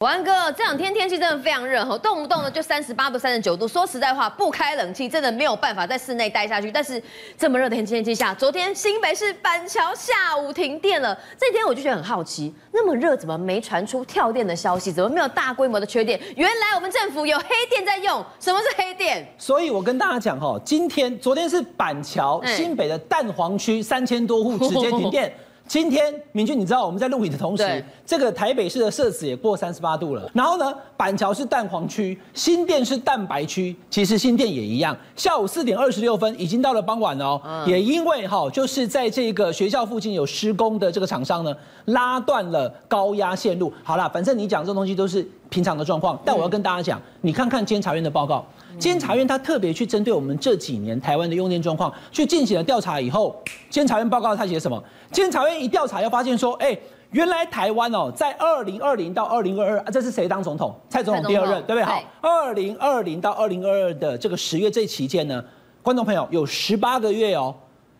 文安哥，这两天天气真的非常热，吼，动不动的就三十八度、三十九度。说实在话，不开冷气真的没有办法在室内待下去。但是这么热的天气天气下，昨天新北市板桥下午停电了。这天我就觉得很好奇，那么热怎么没传出跳电的消息？怎么没有大规模的缺电？原来我们政府有黑电在用。什么是黑电？所以我跟大家讲哈，今天、昨天是板桥、新北的蛋黄区三千多户直接停电。今天明君，你知道我们在录影的同时，这个台北市的摄氏也过三十八度了。然后呢，板桥是蛋黄区，新店是蛋白区，其实新店也一样。下午四点二十六分，已经到了傍晚哦。嗯、也因为哈，就是在这个学校附近有施工的这个厂商呢，拉断了高压线路。好了，反正你讲这种东西都是平常的状况，但我要跟大家讲，你看看监察院的报告。监察院他特别去针对我们这几年台湾的用电状况去进行了调查以后，监察院报告他写什么？监察院一调查，又发现说，哎，原来台湾哦，在二零二零到二零二二，这是谁当总统？蔡总统第二任，对不对？好，二零二零到二零二二的这个十月这期间呢，观众朋友有十八个月哦。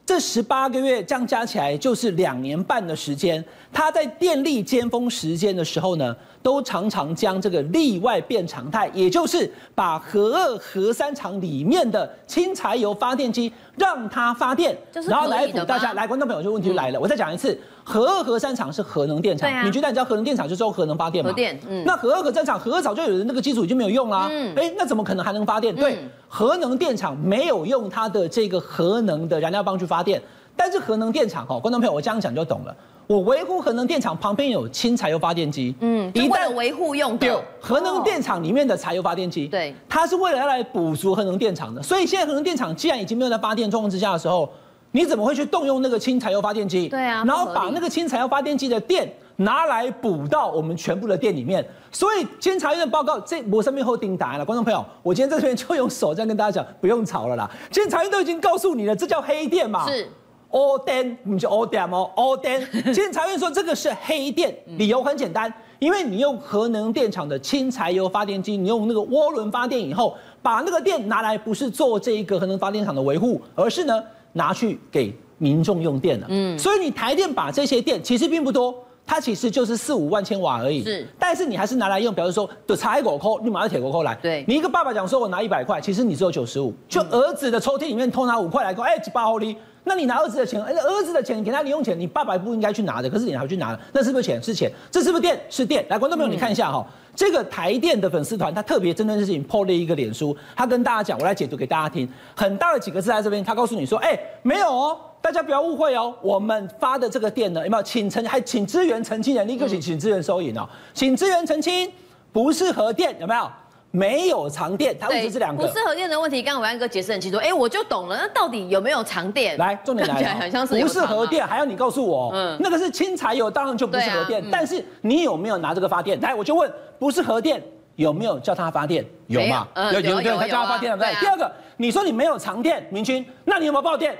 这十八个月这样加起来就是两年半的时间，他在电力尖峰时间的时候呢，都常常将这个例外变常态，也就是把核二、核三厂里面的轻柴油发电机让它发电，然后来补大家。来，观众朋友，这问题就来了，我再讲一次。核二核三厂是核能电厂，啊、你觉得你知道核能电厂就是用核能发电吗？核电，嗯。那核二核三厂，核二早就有的那个基础已经没有用啦，嗯。哎，那怎么可能还能发电？嗯、对，核能电厂没有用它的这个核能的燃料棒去发电，但是核能电厂哦，观众朋友，我这样讲就懂了。我维护核能电厂旁边有轻柴油发电机，嗯，一旦维护用掉，核能电厂里面的柴油发电机，对，它是为了要来补足核能电厂的。所以现在核能电厂既然已经没有在发电状况之下的时候。你怎么会去动用那个轻柴油发电机？对啊，然后把那个轻柴油发电机的电拿来补到我们全部的电里面。所以监察院的报告，这我上面后定答案了。观众朋友，我今天在这边就用手这样跟大家讲，不用吵了啦。监察院都已经告诉你了，这叫黑电嘛？是，黑电，不是黑电哦，黑电。监察院说这个是黑电，理由很简单，因为你用核能电厂的轻柴油发电机，你用那个涡轮发电以后，把那个电拿来不是做这一个核能发电厂的维护，而是呢。拿去给民众用电了，嗯，所以你台电把这些电其实并不多，它其实就是四五万千瓦而已，是，但是你还是拿来用，比如说的柴狗扣，你马上铁狗扣来，对，你一个爸爸讲说我拿一百块，其实你只有九十五，就儿子的抽屉里面偷拿五块来扣，哎，几八毫里。那你拿儿子的钱，儿子的钱你给他零用钱，你爸爸不应该去拿的，可是你还会去拿的，那是不是钱？是钱，这是不是电？是电。来，观众朋友，你看一下哈，这个台电的粉丝团，他特别针对这事情 po 了一个脸书，他跟大家讲，我来解读给大家听，很大的几个字在这边，他告诉你说，哎，没有哦，大家不要误会哦，我们发的这个电呢，有没有请澄，还请支援澄清人，立刻请请支援收银哦，请支援澄清，不是核电，有没有？没有长电，它问题是两个。不是核电的问题，刚刚暐瀚哥解释很清楚，哎，我就懂了。那到底有没有长电？来，重点来了，很像是不是核电，还要你告诉我。嗯，那个是轻柴油，当然就不是核电。啊、但是你有没有拿这个发电？来，我就问，不是核电，有没有叫他发电？有吗？有，有，有，有，他叫他发电了，对不对？第二个，你说你没有长电，明君，那你有没有爆电？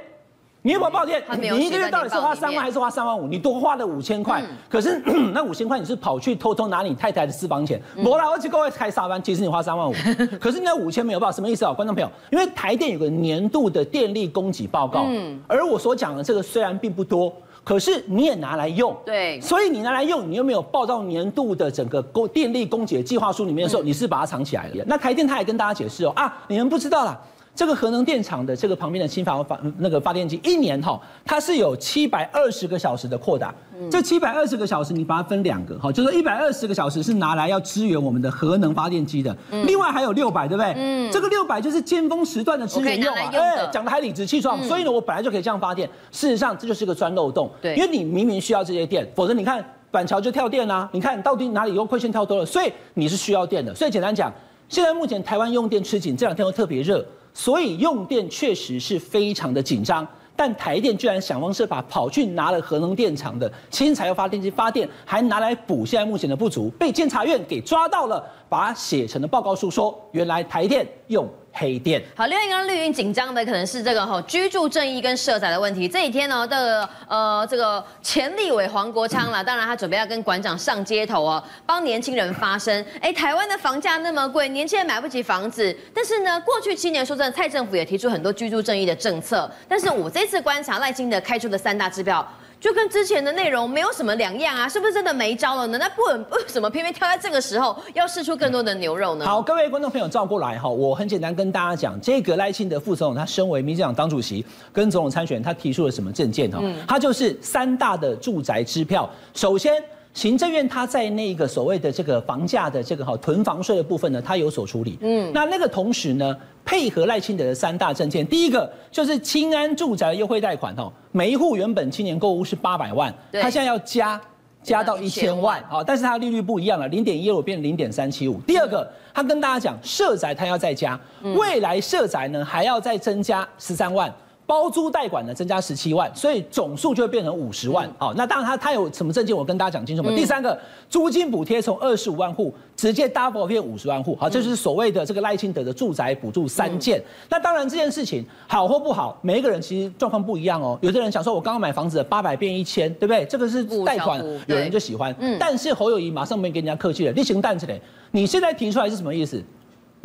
你有没有报电？你一个月到底是花三万还是花三万五？你多花了五千块，可是 那五千块你是跑去偷偷拿你太太的私房钱。我来，我去各位开沙班，其实你花三万五，可是你那五千没有报，什么意思啊？观众朋友，因为台电有个年度的电力供给报告，而我所讲的这个虽然并不多，可是你也拿来用，对，所以你拿来用，你又没有报到年度的整个供电力供给计划书里面的时候，你是把它藏起来了。那台电他也跟大家解释哦，啊，你们不知道啦。这个核能电厂的这个旁边的新发发那个发电机，一年哈，它是有七百二十个小时的扩大。嗯、这七百二十个小时，你把它分两个哈，就是一百二十个小时是拿来要支援我们的核能发电机的，嗯、另外还有六百，对不对？嗯，这个六百就是尖峰时段的支援用啊。对，讲的还理直气壮。嗯、所以呢，我本来就可以这样发电。事实上，这就是个钻漏洞。对，因为你明明需要这些电，否则你看板桥就跳电啊。你看到底哪里又亏线跳多了？所以你是需要电的。所以简单讲，现在目前台湾用电吃紧，这两天又特别热。所以用电确实是非常的紧张，但台电居然想方设法跑去拿了核能电厂的氢柴油发电机发电，还拿来补现在目前的不足，被监察院给抓到了，把写成了报告书，说原来台电用。黑店好，另外一个绿营紧张的可能是这个哈居住正义跟社宅的问题。这几天呢，的呃这个前立委黄国昌啦，当然他准备要跟馆长上街头哦，帮年轻人发声。哎，台湾的房价那么贵，年轻人买不起房子。但是呢，过去七年说真的，蔡政府也提出很多居住正义的政策。但是我这次观察赖清德开出的三大指标。就跟之前的内容没有什么两样啊，是不是真的没招了呢？那不为什么偏偏挑在这个时候要试出更多的牛肉呢？好，各位观众朋友，照过来哈，我很简单跟大家讲，这个赖清德副总统，他身为民进党党主席跟总统参选，他提出了什么政见哈？他就是三大的住宅支票，首先。行政院他在那个所谓的这个房价的这个哈囤房税的部分呢，他有所处理。嗯，那那个同时呢，配合赖清德的三大政见，第一个就是清安住宅的优惠贷款哦，每一户原本青年购物是八百万，他现在要加加到一千万啊，但是它利率不一样了，零点一二五变零点三七五。第二个，他跟大家讲，社宅他要再加，未来社宅呢还要再增加十三万。包租代管呢增加十七万，所以总数就会变成五十万。好，那当然他他有什么证件，我跟大家讲清楚嘛。第三个，租金补贴从二十五万户直接 double 变五十万户。好，这就是所谓的这个赖清德的住宅补助三件。那当然这件事情好或不好，每一个人其实状况不一样哦。有的人想说，我刚刚买房子八百变一千，对不对？这个是贷款，有人就喜欢。嗯。但是侯友谊马上没跟人家客气了，你行蛋子嘞？你现在提出来是什么意思？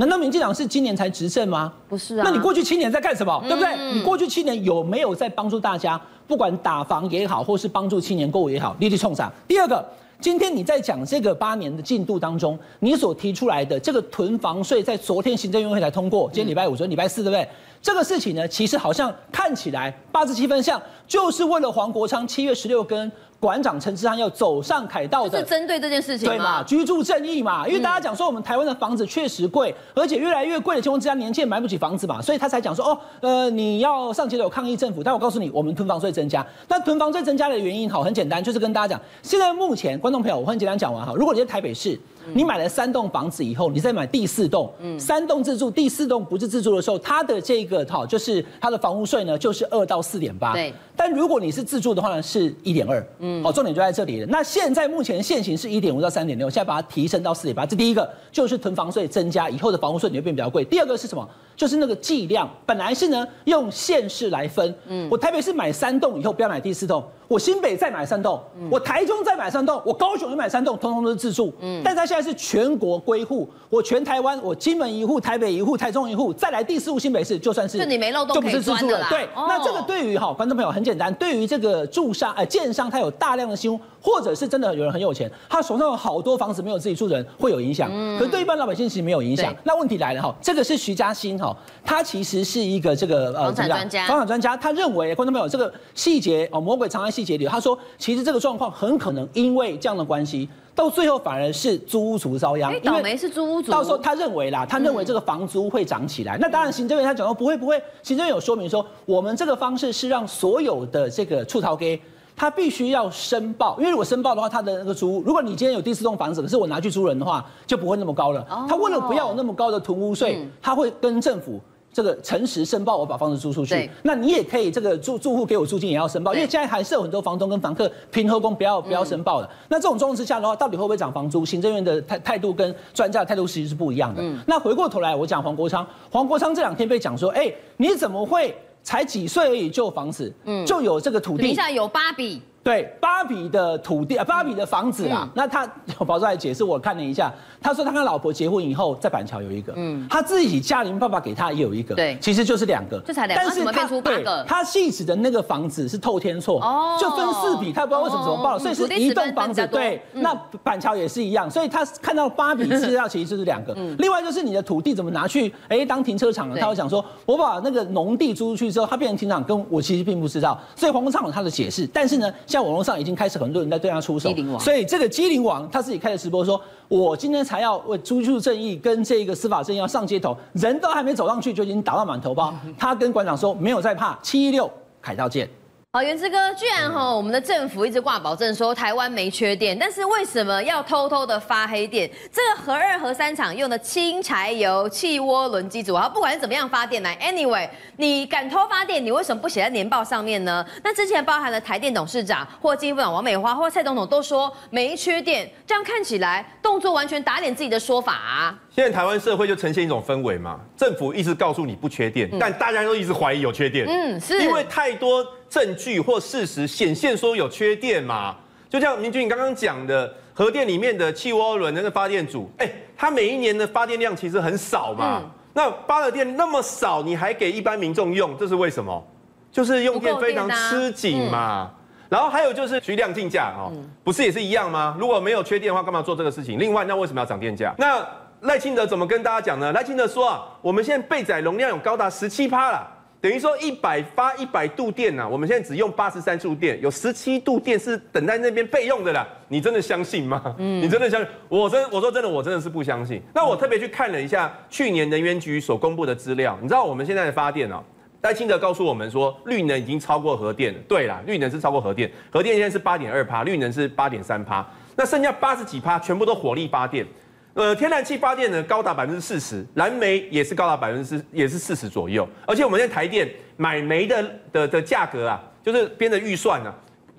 难道民进党是今年才执政吗？不是啊，那你过去七年在干什么？嗯、对不对？你过去七年有没有在帮助大家？不管打房也好，或是帮助青年购物也好，立即冲上。第二个，今天你在讲这个八年的进度当中，你所提出来的这个囤房税，在昨天行政院会才通过，今天礼拜五，昨天礼拜四，对不对？这个事情呢，其实好像看起来八十七分像，就是为了黄国昌七月十六跟。馆长陈志安要走上凯道的，是针对这件事情？对嘛？居住正义嘛，因为大家讲说我们台湾的房子确实贵，而且越来越贵的情况之下，年轻人买不起房子嘛，所以他才讲说哦，呃，你要上街头抗议政府。但我告诉你，我们囤房税增加，那囤房税增加的原因好很简单，就是跟大家讲，现在目前观众朋友，我很简单讲完哈，如果你在台北市。你买了三栋房子以后，你再买第四栋，三栋自住，第四栋不是自住的时候，它的这个哈，就是它的房屋税呢，就是二到四点八。对。但如果你是自住的话呢，是一点二。嗯。好，重点就在这里了。那现在目前现行是一点五到三点六，现在把它提升到四点八，这第一个就是囤房税增加以后的房屋税你会变比较贵。第二个是什么？就是那个计量，本来是呢用县市来分。嗯。我台北市买三栋以后不要买第四栋，我新北再买三栋，我台中再买三栋，我高雄也买三栋，通通都是自住。嗯。但是它现在是全国归户，我全台湾，我金门一户，台北一户，台中一户，再来第四户新北市，就算是就你没漏洞，就不是自住了。对，那这个对于哈观众朋友很简单，对于这个住商呃建商，他有大量的新屋，或者是真的有人很有钱，他手上有好多房子没有自己住的人会有影响。嗯。可是对一般老百姓其实没有影响。那问题来了哈，这个是徐嘉欣哈，他其实是一个这个呃房产专家，房产专家，他认为观众朋友这个细节哦，魔鬼藏在细节里。他说，其实这个状况很可能因为这样的关系。到最后反而是租屋族遭殃，倒霉是租屋族。到时候他认为啦，他认为这个房租会涨起来。嗯、那当然，行政院他讲说不会不会，行政院有说明说，我们这个方式是让所有的这个厝头家，他必须要申报，因为如果申报的话，他的那个租屋，如果你今天有第四栋房子，可是我拿去租人的话，就不会那么高了。哦、他为了不要有那么高的囤屋税，嗯、他会跟政府。这个诚实申报，我把房子租出去。那你也可以这个住住户给我租金也要申报，因为现在还是有很多房东跟房客平和工不要不要申报的。嗯、那这种状况之下的话，到底会不会涨房租？行政院的态态度跟专家的态度其实是不一样的。嗯、那回过头来，我讲黄国昌，黄国昌这两天被讲说，哎，你怎么会才几岁而已就有房子，嗯，就有这个土地？等一下有八笔。对，芭比的土地啊，芭比的房子啦。嗯、那他有跑出来解释，我看了一下，他说他跟老婆结婚以后，在板桥有一个，嗯，他自己家里爸爸给他也有一个，对，其实就是两个，这才两个，但是他对，他戏子的那个房子是透天厝，哦，就分四笔，他也不知道为什么怎么报，哦、所以是一栋房子，对，嗯、那板桥也是一样，所以他看到芭比资料其实就是两个，嗯、另外就是你的土地怎么拿去哎当停车场了，他会讲说，我把那个农地租出去之后，他变成停车场，跟我其实并不知道，所以黄国昌有他的解释，但是呢，像网络上已经开始。很多人在对他出手，所以这个机灵王他自己开的直播说：“我今天才要为居住正义跟这个司法正义要上街头，人都还没走上去就已经打到满头包。”他跟馆长说：“没有在怕，七一六凯道见。”好，元之哥，居然哈，我们的政府一直挂保证说台湾没缺电，但是为什么要偷偷的发黑电？这个核二核三厂用的轻柴油气涡轮机组，好，不管是怎么样发电来，anyway，你敢偷发电，你为什么不写在年报上面呢？那之前包含了台电董事长或经济部长王美花或蔡总统都说没缺电，这样看起来动作完全打脸自己的说法啊。现在台湾社会就呈现一种氛围嘛，政府一直告诉你不缺电，嗯、但大家都一直怀疑有缺电，嗯，是因为太多。证据或事实显现说有缺电嘛？就像明君你刚刚讲的，核电里面的气涡轮那个发电组，哎，它每一年的发电量其实很少嘛。嗯、那发的电那么少，你还给一般民众用，这是为什么？就是用电非常吃紧嘛。然后还有就是徐量竞价哦，不是也是一样吗？如果没有缺电的话，干嘛做这个事情？另外，那为什么要涨电价？那赖清德怎么跟大家讲呢？赖清德说啊，我们现在备载容量有高达十七趴了。等于说一百发一百度电呐，我们现在只用八十三度电，有十七度电是等在那边备用的啦。你真的相信吗？嗯，你真的相信？我真我说真的，我真的是不相信。那我特别去看了一下去年能源局所公布的资料，你知道我们现在的发电啊，戴清德告诉我们说绿能已经超过核电了。对啦，绿能是超过核电，核电现在是八点二趴，绿能是八点三趴，那剩下八十几趴全部都火力发电。呃，天然气发电呢高达百分之四十，燃煤也是高达百分之也是四十左右。而且我们现在台电买煤的的的价格啊，就是编的预算啊，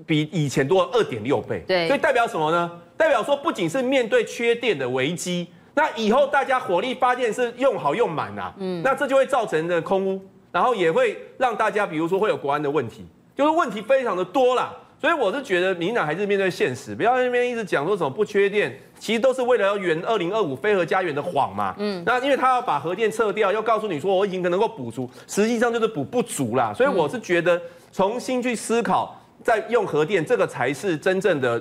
比以前多二点六倍。对，所以代表什么呢？代表说不仅是面对缺电的危机，那以后大家火力发电是用好用满啊，嗯，那这就会造成的空污，然后也会让大家比如说会有国安的问题，就是问题非常的多啦。所以我是觉得民进党还是面对现实，不要在那边一直讲说什么不缺电，其实都是为了要圆二零二五非核家园的谎嘛。嗯，那因为他要把核电撤掉，要告诉你说我已经能够补足，实际上就是补不足啦。所以我是觉得重新去思考，再用核电，这个才是真正的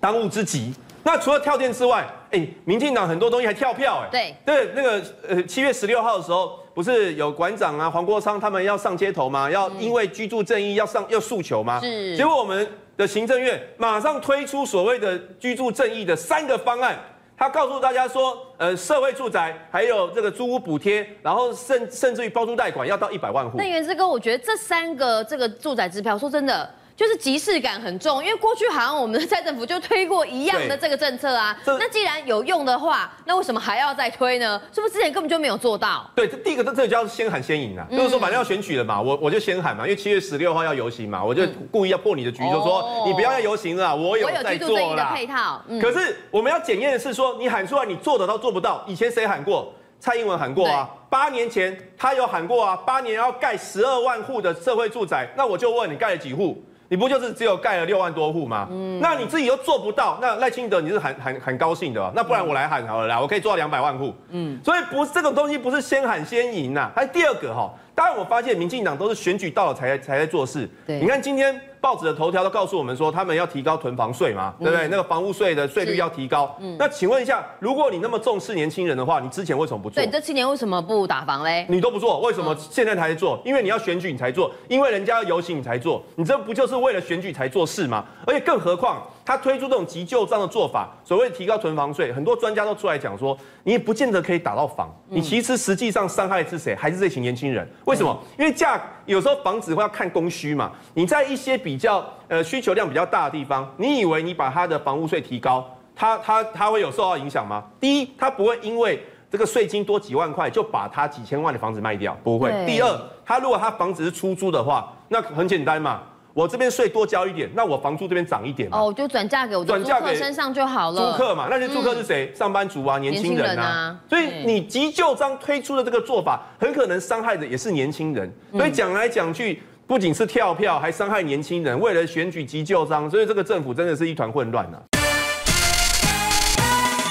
当务之急。那除了跳电之外，哎，民进党很多东西还跳票，哎，对，对，那个呃七月十六号的时候，不是有馆长啊黄国昌他们要上街头吗？要因为居住正义要上要诉求吗？是。结果我们的行政院马上推出所谓的居住正义的三个方案，他告诉大家说，呃，社会住宅还有这个租屋补贴，然后甚甚至于包租贷款要到一百万户。那袁志哥，我觉得这三个这个住宅支票，说真的。就是即视感很重，因为过去好像我们的蔡政府就推过一样的这个政策啊。那既然有用的话，那为什么还要再推呢？是不是之前根本就没有做到？对，这第一个这这叫先喊先赢啊，嗯、就是说反正要选举了嘛，我我就先喊嘛，因为七月十六号要游行嘛，我就故意要破你的局，嗯、就说你不要要游行了，我有在做啦。配套。嗯、可是我们要检验的是说，你喊出来你做得到做不到？以前谁喊过？蔡英文喊过啊，八年前他有喊过啊，八年要盖十二万户的社会住宅，那我就问你盖了几户？你不就是只有盖了六万多户吗？嗯，那你自己又做不到，那赖清德你是很很很高兴的吧？那不然我来喊好了啦，我可以做到两百万户。嗯，所以不是这种东西不是先喊先赢呐，还第二个哈，当然我发现民进党都是选举到了才才在做事。对，你看今天。报纸的头条都告诉我们说，他们要提高囤房税嘛，对不对？嗯、那个房屋税的税率要提高。嗯，那请问一下，如果你那么重视年轻人的话，你之前为什么不做？对，这七年为什么不打房嘞？你都不做，为什么现在才做？因为你要选举你才做，因为人家要游行你才做，你这不就是为了选举才做事吗？而且更何况。他推出这种急救章的做法，所谓提高囤房税，很多专家都出来讲说，你也不见得可以打到房，你其实实际上伤害的是谁？还是这群年轻人？为什么？因为价有时候房子会要看供需嘛。你在一些比较呃需求量比较大的地方，你以为你把他的房屋税提高，他他他会有受到影响吗？第一，他不会因为这个税金多几万块就把他几千万的房子卖掉，不会。第二，他如果他房子是出租的话，那很简单嘛。我这边税多交一点，那我房租这边涨一点嘛？哦，就转嫁给我租客身上就好了。租客嘛，那些租客是谁？嗯、上班族啊，年轻人啊。人啊，所以你急救章推出的这个做法，很可能伤害的也是年轻人。所以讲来讲去，不仅是跳票，还伤害年轻人。为了选举急救章，所以这个政府真的是一团混乱啊。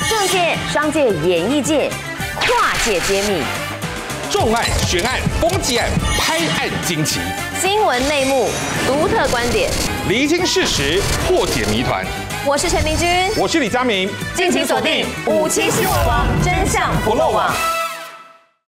政界、商界、演艺界，跨界揭秘，重案、悬案、攻击案、拍案惊奇。新闻内幕，独特观点，厘清事实，破解谜团。我是陈明君，我是李佳明，敬请锁定《五七新闻网》，真相不漏网。